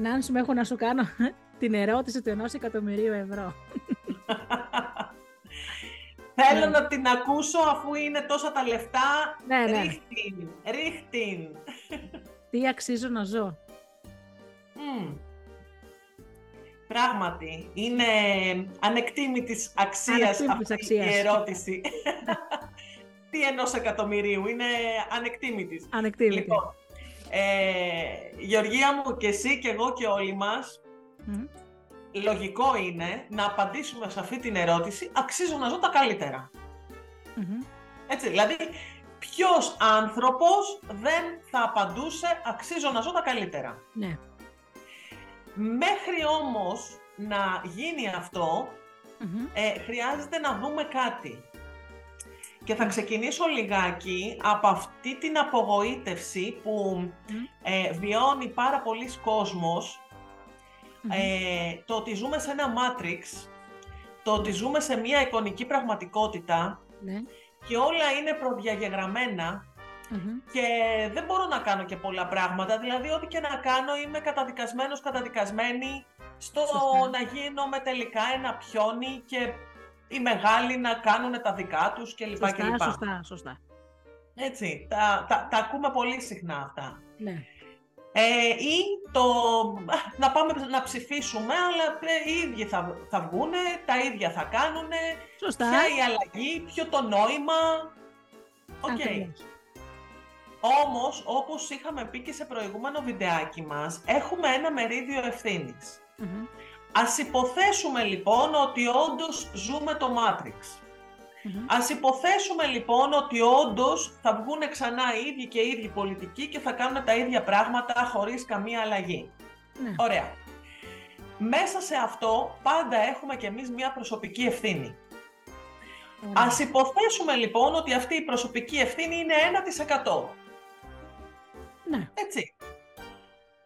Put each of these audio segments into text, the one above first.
Νάνση, μου έχω να σου κάνω την ερώτηση του ενός εκατομμυρίου ευρώ. Θέλω να την ακούσω αφού είναι τόσα τα λεφτά. Ναι, ναι. Ρίχτην, ρίχτην. Τι αξίζω να ζω. Μμμ. Πράγματι, είναι ανεκτήμητης αξίας Ανεκτήμητης αυτή αξίας. η ερώτηση. Τι ενός εκατομμυρίου, είναι ανεκτήμητης. Ανεκτήμητη. Λοιπόν, ε, Γεωργία μου και εσύ και εγώ και όλοι μας, Μμ. λογικό είναι να απαντήσουμε σε αυτή την ερώτηση «Αξίζω να ζω τα καλύτερα». Μμμ. Έτσι, δηλαδή, ποιος άνθρωπος δεν θα απαντούσε «Αξίζω να ζω τα καλύτερα». Ναι. Μέχρι όμως να γίνει αυτό, Μμμ. ε, χρειάζεται να δούμε κάτι. Και θα ξεκινήσω λιγάκι από αυτή την απογοήτευση που Μμ. ε, βιώνει πάρα πολλοί κόσμος, Μμμ. ε, το ότι ζούμε σε ένα Matrix, το ότι ζούμε σε μια εικονική πραγματικότητα Ναι. και όλα είναι προδιαγεγραμμένα Μμμ. και δεν μπορώ να κάνω και πολλά πράγματα, δηλαδή ό,τι και να κάνω είμαι καταδικασμένος, καταδικασμένη στο Σωστά. να γίνω με τελικά ένα πιόνι και οι μεγάλοι να κάνουν τα δικά τους κλπ. Σωστά, κλπ. σωστά, σωστά. Έτσι, τα, τα, τα ακούμε πολύ συχνά αυτά. Ναι. Ε, ή το α, να πάμε να ψηφίσουμε, αλλά ε, οι ίδιοι θα, θα βγούνε, τα ίδια θα κάνουνε, Σωστά. ποια η αλλαγή, ποιο το νόημα. Οκ. Ακριβώς. Όμως, όπως είχαμε πει και σε προηγούμενο βιντεάκι μας, έχουμε ένα μερίδιο ευθύνης. Μμμ. Ας υποθέσουμε λοιπόν ότι όντως ζούμε το Matrix. Μμμ. Ας υποθέσουμε λοιπόν ότι όντως θα βγουν ξανά οι ίδιοι και οι ίδιοι πολιτικοί και θα κάνουν τα ίδια πράγματα χωρίς καμία αλλαγή. Ναι. Ωραία. Μέσα σε αυτό πάντα έχουμε κι εμείς μια προσωπική ευθύνη. Ωραία. Ας υποθέσουμε λοιπόν ότι αυτή η προσωπική ευθύνη είναι 1%. Ναι. Έτσι.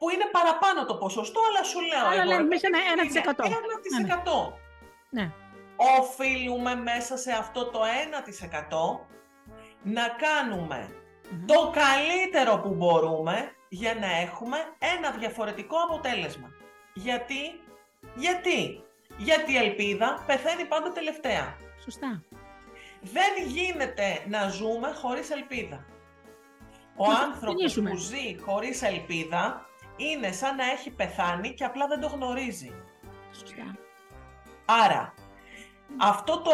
Που είναι παραπάνω το ποσοστό, αλλά σου λέω Αλλά εγώ, λέμε, ρε εμείς παιδί, ένα είναι 1%. 1%. Ναι. Οφείλουμε μέσα σε αυτό το 1% να κάνουμε Μμμ. το καλύτερο που μπορούμε για να έχουμε ένα διαφορετικό αποτέλεσμα. Γιατί, γιατί, γιατί η ελπίδα πεθαίνει πάντα τελευταία. Σωστά. Δεν γίνεται να ζούμε χωρίς ελπίδα. Ο Να το άνθρωπος ξεκινήσουμε. που ζει χωρίς ελπίδα είναι σαν να έχει πεθάνει και απλά δεν το γνωρίζει. Σωστά. Άρα, αυτό το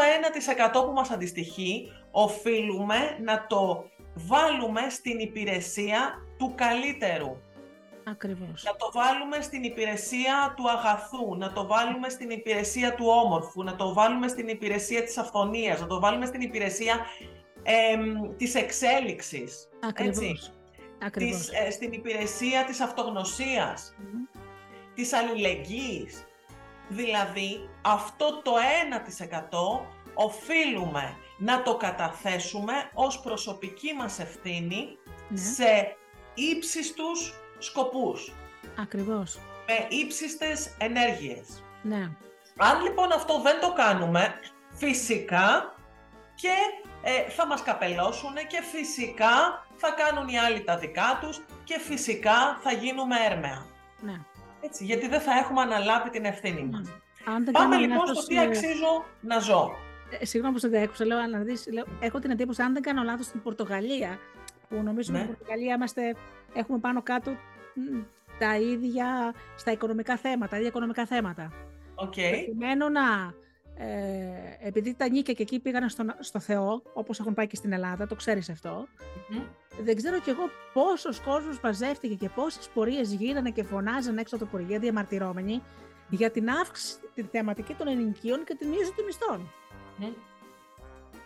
1% που μας αντιστοιχεί, οφείλουμε να το βάλουμε στην υπηρεσία του καλύτερου. Ακριβώς. Να το βάλουμε στην υπηρεσία του αγαθού, να το βάλουμε στην υπηρεσία του όμορφου, να το βάλουμε στην υπηρεσία της αυθονίας, να το βάλουμε στην υπηρεσία εμ, της εξέλιξης. Ακριβώς. Ακριβώς. Της, ε, στην υπηρεσία της αυτογνωσίας, Μμμ. της αλληλεγγύης. Δηλαδή, αυτό το 1% οφείλουμε να το καταθέσουμε ως προσωπική μας ευθύνη Ναι. σε ύψιστους σκοπούς, Ακριβώς. με ύψιστες ενέργειες. Ναι. Αν λοιπόν αυτό δεν το κάνουμε, φυσικά και ε, θα μας καπελώσουν και φυσικά θα κάνουν οι άλλοι τα δικά τους και φυσικά θα γίνουμε έρμεα. Ναι. Έτσι, γιατί δεν θα έχουμε αναλάβει την ευθύνη μας. Αν δεν Πάμε κάνω λοιπόν λάθος, στο τι ε, αξίζω να ζω. ε, Συγγνώμη που σε διέκοψα, λέω, να δεις, λέω, έχω την εντύπωση, αν δεν κάνω λάθος, στην Πορτογαλία, που νομίζω Ναι. στην Πορτογαλία είμαστε, έχουμε πάνω κάτω μ, τα ίδια στα οικονομικά θέματα, τα ίδια οικονομικά θέματα. Οκ. Προκειμένου να, ε, επειδή τα νοίκια και εκεί πήγαν στο, στο Θεό, όπως έχουν πάει και στην Ελλάδα, το ξέρεις αυτό, Μμμ. δεν ξέρω κι εγώ πόσος κόσμος μαζεύτηκε και πόσες πορείες γίνανε και φωνάζανε έξω από το Υπουργείο διαμαρτυρόμενοι για την αύξηση, την θεαματική των ενοικίων και την μείωση των μισθών. Μμ.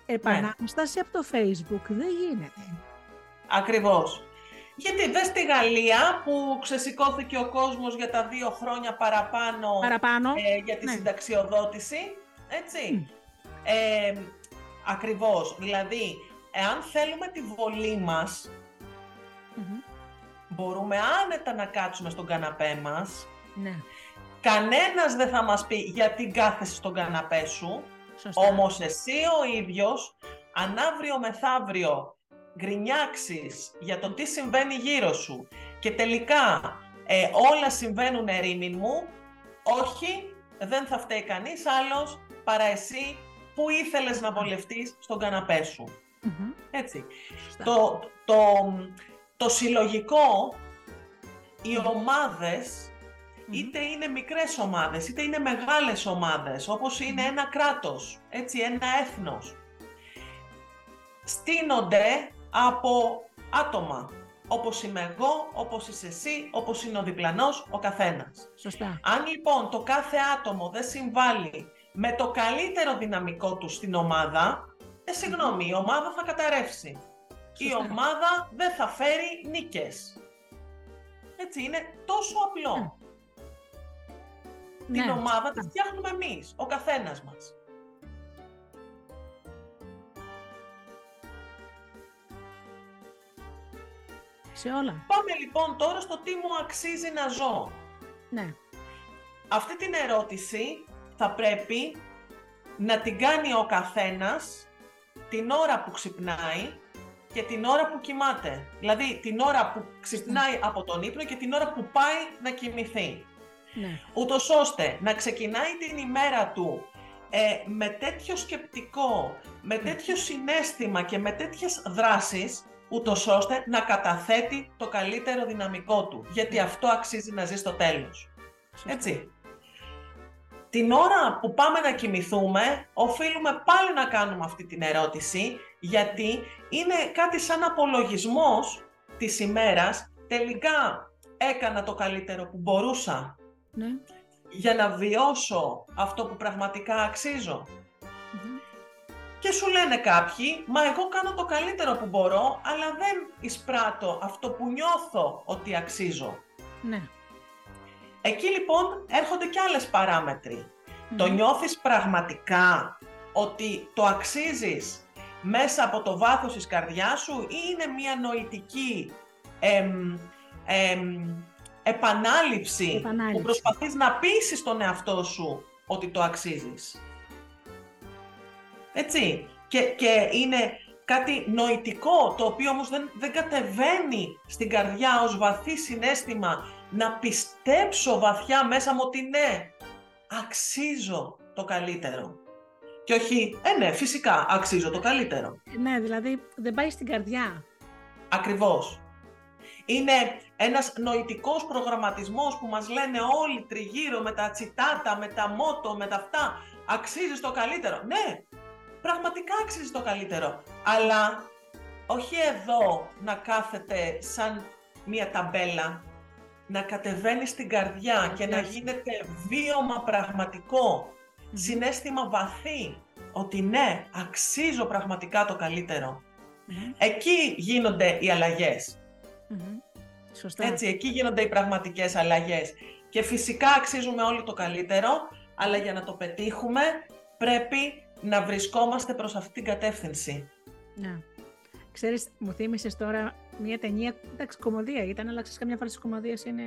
Επανάσταση από το Facebook δεν γίνεται. Ακριβώς. Γιατί δες στη Γαλλία που ξεσηκώθηκε ο κόσμος για τα δύο χρόνια παραπάνω Παραπάνω. ε, για τη ναι. συνταξιοδότηση, έτσι. Ε, ακριβώς. Δηλαδή, εάν θέλουμε τη βολή μας, Μμμ. μπορούμε άνετα να κάτσουμε στον καναπέ μας. Ναι, Κανένας δεν θα μας πει γιατί κάθεσαι στον καναπέ σου. σωστά. Όμως εσύ ο ίδιος, αν αύριο μεθαύριο γκρινιάξεις για το τι συμβαίνει γύρω σου και τελικά ε, όλα συμβαίνουν ερήμην μου, όχι, δεν θα φταίει κανείς άλλος παρά εσύ που ήθελες να βολευτείς στον καναπέ σου. Έτσι. Το, το, το συλλογικό, οι ομάδες, είτε είναι μικρές ομάδες, είτε είναι μεγάλες ομάδες, όπως είναι ένα κράτος, έτσι, ένα έθνος, στείνονται από άτομα. Όπως είμαι εγώ, όπως είσαι εσύ, όπως είναι ο διπλανός, ο καθένας. Σωστά. Αν λοιπόν το κάθε άτομο δεν συμβάλλει με το καλύτερο δυναμικό του στην ομάδα, ε, συγγνώμη, η ομάδα θα καταρρεύσει. Η ομάδα δεν θα φέρει νίκες. Έτσι, είναι τόσο απλό. Ναι. Την ναι. ομάδα τη φτιάχνουμε εμείς, ο καθένας μας. Σε όλα. Πάμε λοιπόν τώρα στο τι μου αξίζει να ζω. Ναι. Αυτή την ερώτηση θα πρέπει να την κάνει ο καθένας την ώρα που ξυπνάει και την ώρα που κοιμάται. Δηλαδή την ώρα που ξυπνάει από τον ύπνο και την ώρα που πάει να κοιμηθεί. Ναι. Ούτως ώστε να ξεκινάει την ημέρα του ε, με τέτοιο σκεπτικό, με τέτοιο συνέστημα και με τέτοιες δράσεις, ούτως ώστε να καταθέτει το καλύτερο δυναμικό του. Γιατί αυτό αξίζει να ζει στο τέλος. Έτσι. Την ώρα που πάμε να κοιμηθούμε, οφείλουμε πάλι να κάνουμε αυτή την ερώτηση, γιατί είναι κάτι σαν απολογισμός της ημέρας. Τελικά έκανα το καλύτερο που μπορούσα ναι. για να βιώσω αυτό που πραγματικά Και σου λένε κάποιοι, μα εγώ κάνω το καλύτερο που μπορώ, αλλά δεν εισπράττω αυτό που νιώθω ότι αξίζω. Ναι. Εκεί λοιπόν έρχονται και άλλες Το νιώθεις πραγματικά ότι το αξίζεις μέσα από το βάθος της καρδιάς σου ή είναι μια νοητική εμ, επανάληψη, που προσπαθείς να πείσεις τον εαυτό σου ότι το αξίζεις; Έτσι. Και, και είναι κάτι νοητικό, το οποίο όμως δεν, δεν κατεβαίνει στην καρδιά ως βαθύ συνέστημα να πιστέψω βαθιά μέσα μου ότι ναι, αξίζω το καλύτερο. Και όχι, ε ναι, φυσικά, αξίζω το καλύτερο. Ναι, δηλαδή δεν πάει στην καρδιά. Ακριβώς. Είναι ένας νοητικός προγραμματισμός που μας λένε όλοι τριγύρω με τα τσιτάτα, με τα μότο, με τα αυτά. Αξίζεις το καλύτερο. Ναι, πραγματικά αξίζεις το καλύτερο. Αλλά όχι εδώ να κάθεται σαν μία ταμπέλα, να κατεβαίνει στην καρδιά και να γίνεται βίωμα πραγματικό, συνέστημα βαθύ, ότι ναι, αξίζω πραγματικά το καλυτερο Εκεί γίνονται οι αλλαγές. Σωστά. Έτσι, εκεί γίνονται οι πραγματικές αλλαγές. Και φυσικά αξίζουμε όλοι το καλύτερο, αλλά για να το πετύχουμε πρέπει να βρισκόμαστε προς αυτή την κατεύθυνση. Ναι. Ξέρεις, μου θύμισες τώρα μια ταινία, εντάξει, κομμωδία ήταν, αλλά ξέρεις καμιά φορά στις κομμωδίες είναι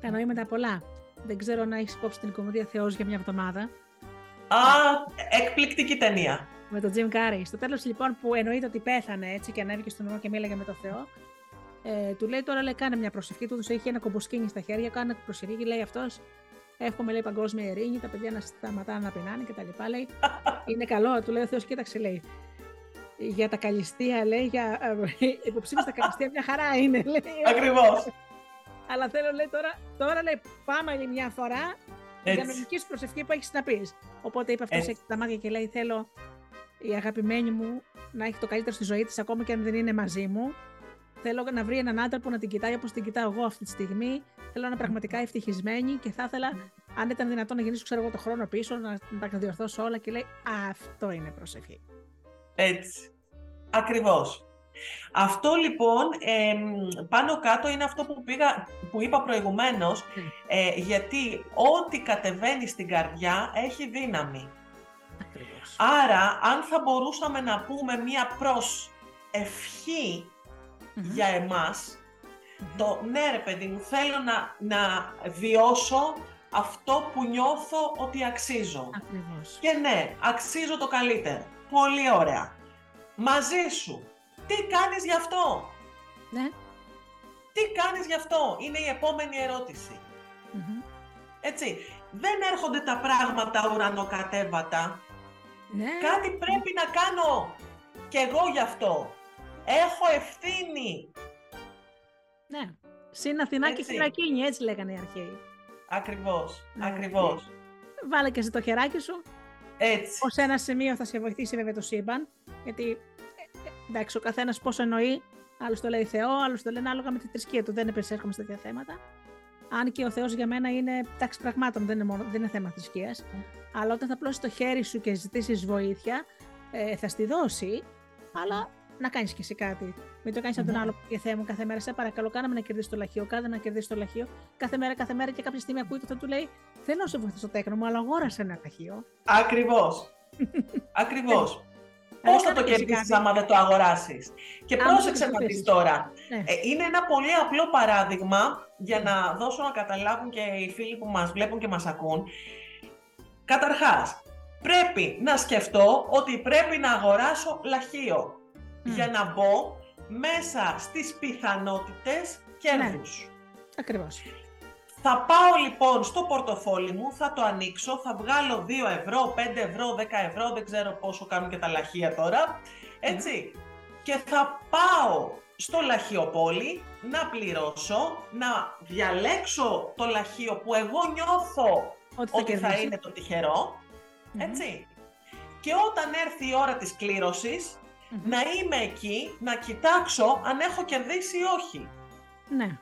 τα νοήματα πολλά. Δεν ξέρω να έχεις υπόψη την κομμωδία Θεός για μια εβδομάδα. Α, εκπληκτική ταινία. Με τον Jim Carrey. Στο τέλος λοιπόν που εννοείται ότι πέθανε έτσι και ανέβηκε στον ουρανό και μίλαγε με τον Θεό, ε, του λέει τώρα λέει κάνε μια προσευχή, του έδωσε είχε ένα κομποσκίνη στα χέρια, κάνε προσευχή και λέει αυτός. Έχουμε λέει παγκόσμια ειρήνη, τα παιδιά να σταματάνε να πεινάνε και τα λοιπά. Λέει, είναι καλό, του λέει ο Θεός, κοίταξε λέει. Για τα καλυστία, λέει, για ε, υποψήφια στα καλυστία, μια χαρά είναι, λέει. Ακριβώς. Αλλά θέλω, λέει, τώρα, τώρα λέει, πάμε άλλη μια φορά Έτσι. για νομική σου προσευχή που έχεις να πεις. Οπότε είπε αυτός, έχει τα μάτια και λέει, θέλω η αγαπημένη μου να έχει το καλύτερο στη ζωή της, ακόμα και αν δεν είναι μαζί μου. Θέλω να βρει έναν άντρα που να την κοιτάει όπως την κοιτάω εγώ αυτή τη στιγμή. Θέλω να είναι πραγματικά ευτυχισμένη και θα ήθελα, αν ήταν δυνατόν, να γυρίσω ξέρω εγώ το χρόνο πίσω, να, να τα διορθώσω όλα και λέει Αυτό είναι προσευχή. Έτσι. Ακριβώς. Αυτό λοιπόν πάνω κάτω είναι αυτό που, πήγα, που είπα προηγουμένως, ναι. ε, γιατί ό,τι κατεβαίνει στην καρδιά έχει δύναμη. Ακριβώς. Άρα, αν θα μπορούσαμε να πούμε μία προς ευχή για εμάς, το ναι ρε παιδί μου, θέλω να, να βιώσω αυτό που νιώθω ότι αξίζω. Ακριβώς. Και ναι, αξίζω το καλύτερο. Πολύ ωραία. Μαζί σου. Τι κάνεις γι' αυτό; Ναι. Τι Τι κάνεις γι' αυτό, είναι η επόμενη Έτσι, δεν έρχονται τα πράγματα ουρανοκατέβατα. Ναι. Κάτι πρέπει να κάνω κι εγώ γι' αυτό. Έχω ευθύνη. Ναι. Συν Αθηνά και Χειρακίνη, έτσι λέγανε οι αρχαίοι. Ακριβώς, ναι. ακριβώς. Βάλε και εσύ το χεράκι σου. Έτσι. Ως ένα σημείο θα σε βοηθήσει βέβαια το σύμπαν, γιατί ε, ε, εντάξει, ο καθένας πώς εννοεί, άλλος το λέει Θεό, άλλος το λένε άλογα με τη θρησκεία του. Δεν επεσέρχομαι σε τέτοια θέματα. Αν και ο Θεός για μένα είναι τάξη πραγμάτων, δεν είναι, μόνο, δεν είναι θέμα θρησκείας. Αλλά όταν θα πλώσει το χέρι σου και ζητήσεις βοήθεια, ε, θα στη δώσει, αλλά να κάνεις κι εσύ κάτι. Μην το κάνεις mm-hmm. από τον άλλο για Θεέ μου κάθε μέρα. Σε παρακαλώ, κάναμε να κερδίσει το λαχείο. Κάνε να κερδίσει το λαχείο. Κάθε μέρα, κάθε μέρα και κάποια στιγμή ακούει και θα του λέει: Θέλω να σε βοηθήσω στο τέκνο μου, αλλά αγόρασε ένα λαχείο. Ακριβώς. Ακριβώς. Πώς θα το κερδίσεις άμα δεν το αγοράσεις; Και πρόσεξε να δεις τώρα. Ναι. Ε, είναι ένα πολύ απλό παράδειγμα για να δώσω να καταλάβουν και οι φίλοι που μας βλέπουν και μας ακούν. Καταρχάς, πρέπει να σκεφτώ ότι πρέπει να αγοράσω λαχείο για να μπω μέσα στις πιθανότητες κέρδους. Ναι. Ακριβώς. Θα πάω λοιπόν στο πορτοφόλι μου, θα το ανοίξω, θα βγάλω 2 ευρώ, 5 ευρώ, 10 ευρώ, δεν ξέρω πόσο κάνουν και τα λαχεία τώρα, έτσι. Και θα πάω στο λαχιοπόλι να πληρώσω, να διαλέξω το λαχείο που εγώ νιώθω ότι θα, είναι το τυχερο έτσι. Και όταν έρθει η ώρα της κληρωσης να είμαι εκεί, να κοιτάξω αν έχω κερδίσει ή όχι. Ναι.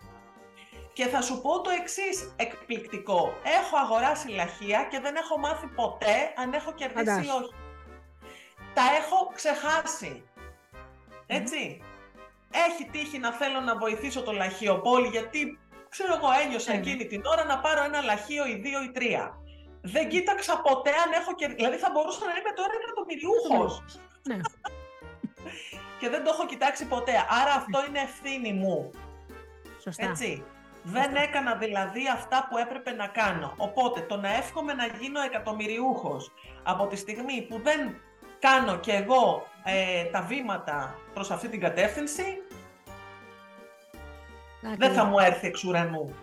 Και θα σου πω το εξής εκπληκτικό. Έχω αγοράσει λαχεία και δεν έχω μάθει ποτέ αν έχω κερδίσει ή όχι. Τα έχω ξεχάσει. Έτσι. Έχει τύχει να θέλω να βοηθήσω το λαχείο πόλη γιατί ξέρω εγώ ένιωσα ναι. εκείνη την ώρα να πάρω ένα λαχείο ή δύο ή τρία. Δεν κοίταξα ποτέ αν έχω κερδίσει. Δηλαδή θα μπορούσα να είμαι τώρα εκατομμυριούχος. Ναι. Και δεν το έχω κοιτάξει ποτέ. Άρα αυτό είναι ευθύνη μου. Σωστά. Έτσι. Δεν έκανα δηλαδή αυτά που έπρεπε να κάνω. Οπότε το να εύχομαι να γίνω εκατομμυριούχος από τη στιγμή που δεν κάνω κι εγώ ε, τα βήματα προς αυτή την κατεύθυνση, δεν θα μου έρθει εξ ουρανού.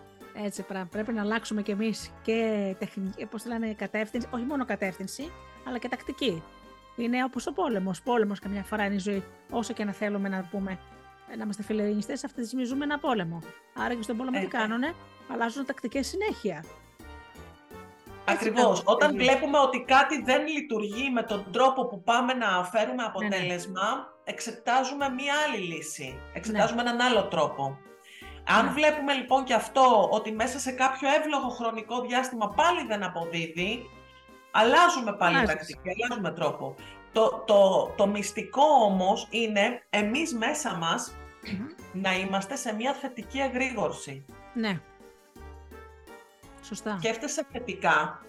Έτσι πράγμα. Πρέπει να αλλάξουμε κι εμείς και τεχνική, πώς λένε, κατεύθυνση, όχι μόνο κατεύθυνση, αλλά και τακτική. Είναι όπως ο πόλεμος. Πόλεμος καμιά φορά είναι η ζωή. Όσο και να θέλουμε να πούμε να είμαστε φιλελληνιστές, αυτή τη στιγμή ζούμε ένα πόλεμο. Άρα και στον πόλεμο τι ε, ε. κάνουνε, αλλάζουν τακτικές συνέχεια. Ακριβώς. Όταν βλέπουμε ότι κάτι δεν λειτουργεί με τον τρόπο που πάμε να φέρουμε ναι, ναι. αποτέλεσμα, εξετάζουμε μία άλλη λύση. Εξετάζουμε ναι. έναν άλλο τρόπο. Αν βλέπουμε λοιπόν και αυτό ότι μέσα σε κάποιο εύλογο χρονικό διάστημα πάλι δεν αποδίδει, αλλάζουμε πάλι τακτική, αλλάζουμε τρόπο. Το, το, το μυστικό όμως είναι εμείς μέσα μας να είμαστε σε μια θετική εγρήγορση. Ναι. Σωστά. Σκέφτεσαι θετικά.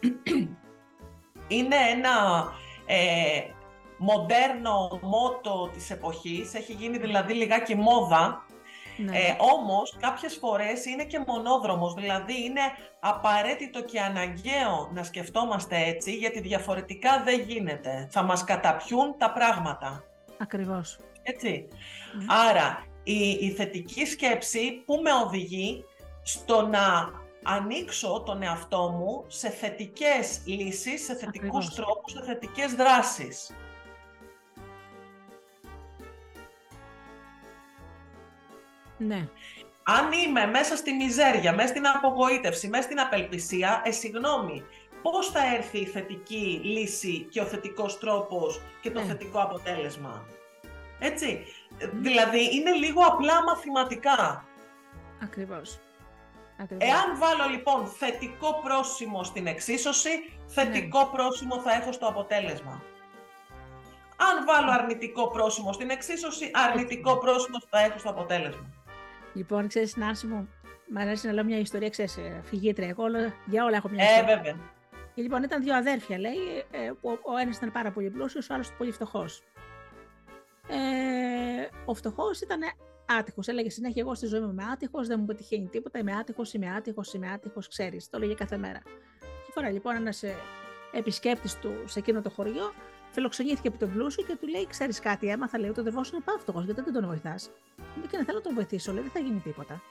είναι ένα ε, μοντέρνο μότο της εποχής, έχει γίνει δηλαδή λιγάκι μόδα, ναι. Ε, όμως κάποιες φορές είναι και μονόδρομος, δηλαδή είναι απαραίτητο και αναγκαίο να σκεφτόμαστε έτσι, γιατί διαφορετικά δεν γίνεται. Θα μας καταπιούν τα πράγματα. Ακριβώς. Έτσι. Ναι. Άρα η, η θετική σκέψη που με οδηγεί στο να ανοίξω τον εαυτό μου σε θετικές λύσεις, σε θετικούς Ακριβώς. τρόπους, σε θετικές δράσεις. Ναι. Αν είμαι μέσα στη μιζέρια, μέσα στην απογοήτευση, μέσα στην απελπισία, ε, συγγνώμη, πώς θα έρθει η θετική λύση και ο θετικός τρόπος και το ναι. θετικό αποτέλεσμα; Έτσι. Δηλαδή, είναι λίγο απλά μαθηματικά. Ακριβώς. Ακριβώς. Εάν βάλω λοιπόν θετικό πρόσημο στην εξίσωση, θετικό ναι. πρόσημο θα έχω στο αποτέλεσμα. Αν βάλω αρνητικό πρόσημο στην εξίσωση, αρνητικό πρόσημο θα έχω στο αποτέλεσμα. Λοιπόν, ξέρεις, Νάνση μου, μου αρέσει να λέω μια ιστορία, ξέρεις, ε, φυγήτρια. Εγώ για όλα έχω μια ε, ιστορία. Ε, βέβαια. Και λοιπόν, ήταν δύο αδέρφια, λέει. Ε, ο, ο ένας ήταν πάρα πολύ πλούσιος, ο άλλος πολύ φτωχός. Ε, ο φτωχός ήταν άτυχος. Έλεγε συνέχεια: Εγώ στη ζωή μου είμαι άτυχος, δεν μου πετυχαίνει τίποτα. Είμαι άτυχος, είμαι άτυχος, είμαι άτυχος, ξέρεις. Το λέγε κάθε μέρα. Και φορά λοιπόν ένας επισκέπτης του σε εκείνο το χωριό φιλοξενήθηκε από τον πλούσιο και του λέει: Ξέρεις κάτι, έμαθα, λέει, ότι ο αδερφό είναι πάυτοχο, γιατί δεν τον βοηθάς. Μου και να θέλω να τον βοηθήσω, λέει, δεν θα γίνει τίποτα.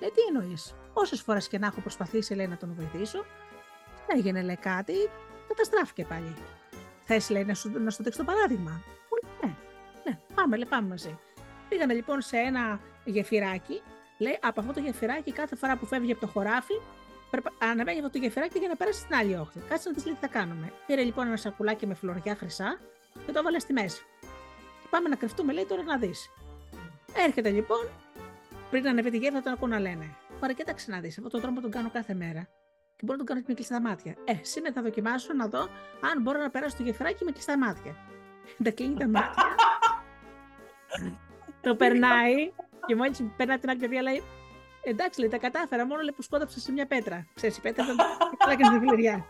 Λέει, τι εννοείς. Όσες φορές και να έχω προσπαθήσει, λέει, να τον βοηθήσω, δεν έγινε, λέει, κάτι, καταστράφηκε πάλι. Θες, λέει, να σου, να σου δείξω το παράδειγμα. Μου λέει, ναι, ναι, πάμε, λέει, πάμε μαζί. Πήγανε λοιπόν σε ένα γεφυράκι. Λέει, από αυτό το γεφυράκι, κάθε φορά που φεύγει από το χωράφι, αναβαίνει αυτό το γεφυράκι για να περάσει στην άλλη όχθη. Κάτσε να τη λέει τι θα κάνουμε. Πήρε λοιπόν ένα σακουλάκι με φλωριά χρυσά και το έβαλε στη μέση. Και πάμε να κρυφτούμε, λέει, τώρα να δεις. Έρχεται λοιπόν, πριν να ανεβεί τη γέφυρα, τον ακούω να λένε. Ωραία, κοίταξε να δεις. Αυτό τον τρόπο τον κάνω κάθε μέρα. Και μπορώ να τον κάνω και με κλειστά μάτια. Ε, σήμερα θα δοκιμάσω να δω αν μπορώ να περάσω το γεφυράκι με κλειστά μάτια. Τα κλείνει τα μάτια. το περνάει και μόλις περνάει την άλλη παιδιά λέει Εντάξει, λέει, τα κατάφερα, μόνο λέει που σκόταψα σε μια πέτρα. Ξέρεις, η πέτρα ήταν καλά και στην φιλεριά.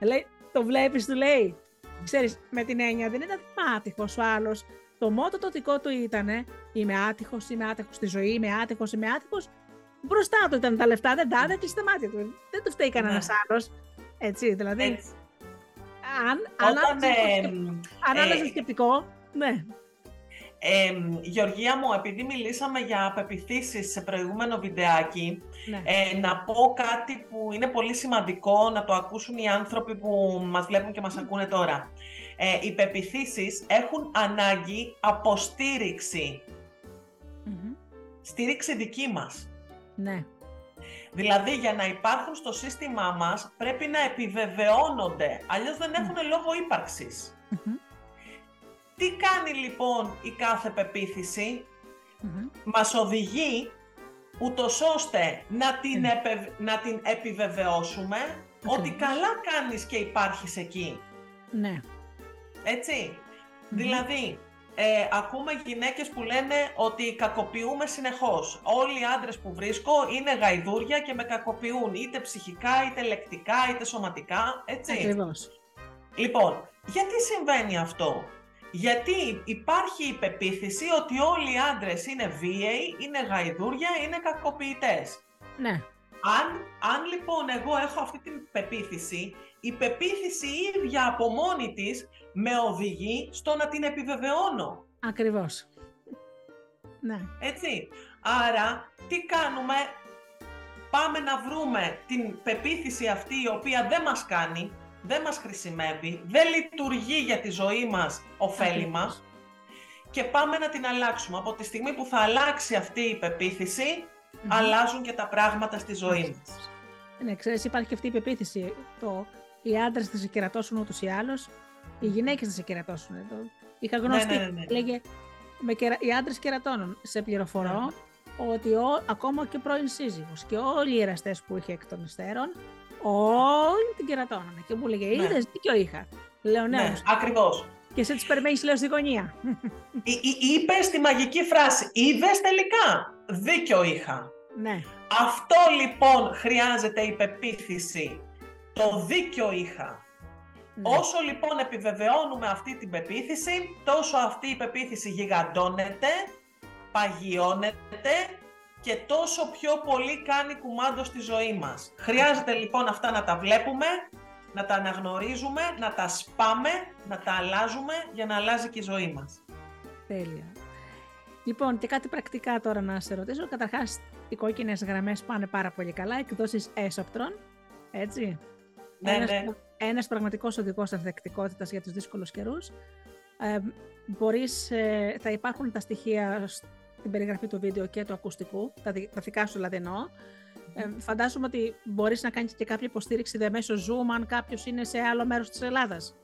Λέει, το βλέπεις, του λέει. Ξέρεις, με την έννοια δεν ήταν άτυχος ο άλλος. Το μότο το δικό του ήταν Είμαι άτυχος, είμαι άτυχος στη ζωή, είμαι άτυχος, είμαι άτυχος. Μπροστά του ήταν τα λεφτά, δεν τα έδεκλε στα μάτια του. Δεν του φταίει κανένας ναι. άλλος. Έτσι, δηλαδή. Έτσι. Αν, Όταν, αν, ε, σκεπτικό, ναι. Ε, Γεωργία μου, επειδή μιλήσαμε για πεπιθήσεις σε προηγούμενο βιντεάκι, ναι. ε, να πω κάτι που είναι πολύ σημαντικό να το ακούσουν οι άνθρωποι που μας βλέπουν και μας ακούνε τώρα. Ε, οι πεπιθήσεις έχουν ανάγκη από στήριξη. Στήριξη δική μας. Ναι. Δηλαδή, για να υπάρχουν στο σύστημά μας, πρέπει να επιβεβαιώνονται, αλλιώς δεν έχουν λόγο τι κάνει λοιπόν η κάθε πεποίθηση, μας οδηγεί ούτως ώστε να την, να την επιβεβαιώσουμε ότι καλά κάνεις και υπάρχεις εκεί. Ναι. ετσι Δηλαδή, ε, ακούμε γυναίκες που λένε ότι κακοποιούμε συνεχώς. Όλοι οι άντρες που βρίσκω είναι γαϊδούρια και με κακοποιούν είτε ψυχικά, είτε λεκτικά, είτε σωματικά, έτσι. Ακριβώς. Λοιπόν, γιατί συμβαίνει αυτό; Γιατί υπάρχει η πεποίθηση ότι όλοι οι άντρες είναι βίαιοι, είναι γαϊδούρια, είναι κακοποιητές. Ναι. Αν, αν λοιπόν εγώ έχω αυτή την πεποίθηση, η πεποίθηση ίδια από μόνη της με οδηγεί στο να την επιβεβαιώνω. Ακριβώς. Ναι. Έτσι. Άρα, τι κάνουμε, πάμε να βρούμε την πεποίθηση αυτή η οποία δεν μας κάνει, δεν μας χρησιμεύει, δεν λειτουργεί για τη ζωή μας ωφέλιμα και πάμε να την αλλάξουμε. Από τη στιγμή που θα αλλάξει αυτή η πεποίθηση, αλλάζουν και τα πράγματα στη ζωή μας. Ναι, ξέρεις, υπάρχει και αυτή η πεποίθηση. Το, οι άντρες θα σε κερατώσουν ούτως ή άλλως, οι γυναίκες θα σε κερατώσουν. Το, είχα ναι, γνωστεί, ναι, ναι, ναι. λέγε, με κερα, οι άντρες κερατώνουν. Σε πληροφορώ ναι. ότι ο, ακόμα και πρώην σύζυγος και όλοι οι εραστές που είχε εκ των υστέρων όλη την κερατώνανε. Και μου έλεγε, ναι. είδες, δίκιο είχα. Λέω, ναι, ναι ακριβώς. Και σε τι περιμένεις, λέω, στη γωνία. Είπε τη μαγική φράση, είδες τελικά, δίκιο είχα. Ναι. Αυτό λοιπόν χρειάζεται η πεποίθηση. Το δίκιο είχα. Ναι. Όσο λοιπόν επιβεβαιώνουμε αυτή την πεποίθηση, τόσο αυτή η πεποίθηση γιγαντώνεται, παγιώνεται και τόσο πιο πολύ κάνει κουμάντο στη ζωή μας. Χρειάζεται λοιπόν αυτά να τα βλέπουμε, να τα αναγνωρίζουμε, να τα σπάμε, να τα αλλάζουμε για να αλλάζει και η ζωή μας. Τέλεια. Λοιπόν, και κάτι πρακτικά τώρα να σε ρωτήσω. Καταρχάς, οι κόκκινες γραμμές πάνε πάρα πολύ καλά, εκδόσεις έσοπτρων, έτσι. Ναι, ένας, ναι. Ένας πραγματικός οδηγός ανθεκτικότητας για τους δύσκολους καιρούς. Ε, μπορείς, ε, θα υπάρχουν τα στοιχεία την περιγραφή του βίντεο και του ακουστικού, τα, τα δικά σου δηλαδή εννοώ. Ε, φαντάζομαι ότι μπορείς να κάνεις και κάποια υποστήριξη μέσω Zoom αν κάποιος είναι σε άλλο μέρος της Ελλάδας.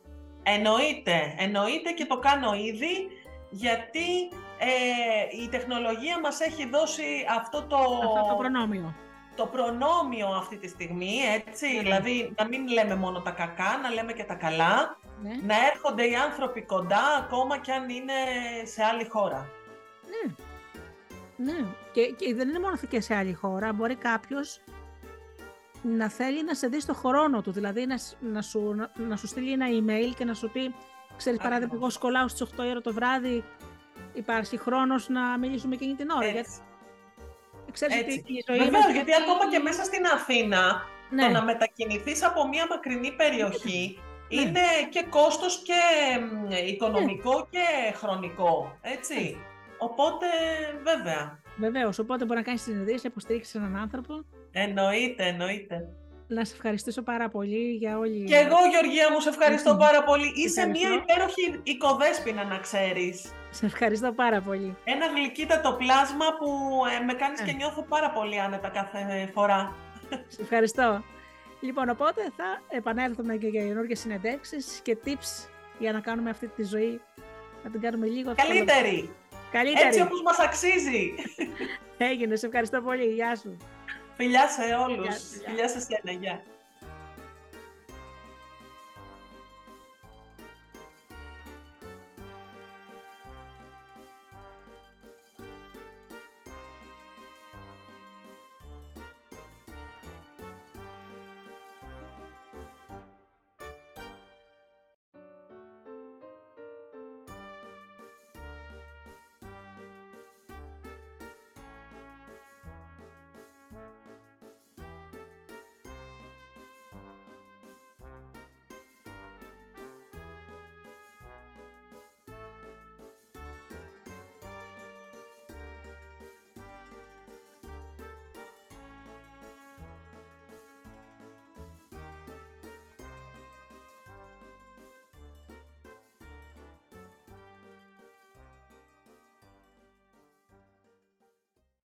Εννοείται, εννοείται και το κάνω ήδη γιατί ε, η τεχνολογία μας έχει δώσει αυτό το... Αυτό το προνόμιο. Το προνόμιο αυτή τη στιγμή, έτσι, ναι. δηλαδή να μην λέμε μόνο τα κακά, να λέμε και τα καλά, ναι. να έρχονται οι άνθρωποι κοντά ακόμα και αν είναι σε άλλη χώρα. Ναι. Ναι, και, και δεν είναι μόνο και σε άλλη χώρα. Μπορεί κάποιος να θέλει να σε δει στο χρόνο του, δηλαδή να, να, σου, να, να σου στείλει ένα email και να σου πει Ξέρεις, παράδειγμα, εγώ σκολάω στις 8 ώρα το βράδυ, υπάρχει χρόνος να μιλήσουμε εκείνη την ώρα. Έτσι. ξέρεις Έτσι. ότι η ζωή Βεβαίως, γιατί ακόμα και μέσα στην Αθήνα, ναι. το να μετακινηθείς από μια μακρινή περιοχή, ναι. είναι και κόστος και οικονομικό ναι. και χρονικό, έτσι. Οπότε, βέβαια. Βεβαίως. Οπότε μπορεί να κάνεις συνεδρίε, να υποστηρίξεις έναν άνθρωπο. Εννοείται, εννοείται. Να σε ευχαριστήσω πάρα πολύ για όλη. Και εγώ, Γεωργία, μου σε ευχαριστώ πάρα πολύ. Είσαι μια υπέροχη οικοδέσποινα, να ξέρεις. Σε ευχαριστώ πάρα πολύ. Ένα γλυκύτατο πλάσμα που ε, με κάνεις και νιώθω πάρα πολύ άνετα κάθε φορά. Σε ευχαριστώ. Λοιπόν, οπότε θα επανέλθουμε και για καινούργιες συνεντεύξεις και tips για να κάνουμε αυτή τη ζωή να την κάνουμε λίγο Καλύτερη! Καλύτερη. Έτσι όπως μας αξίζει. Έγινε, σε ευχαριστώ πολύ. Γεια σου. Φιλιά σε όλους. Φιλιά σε σένα. Γεια.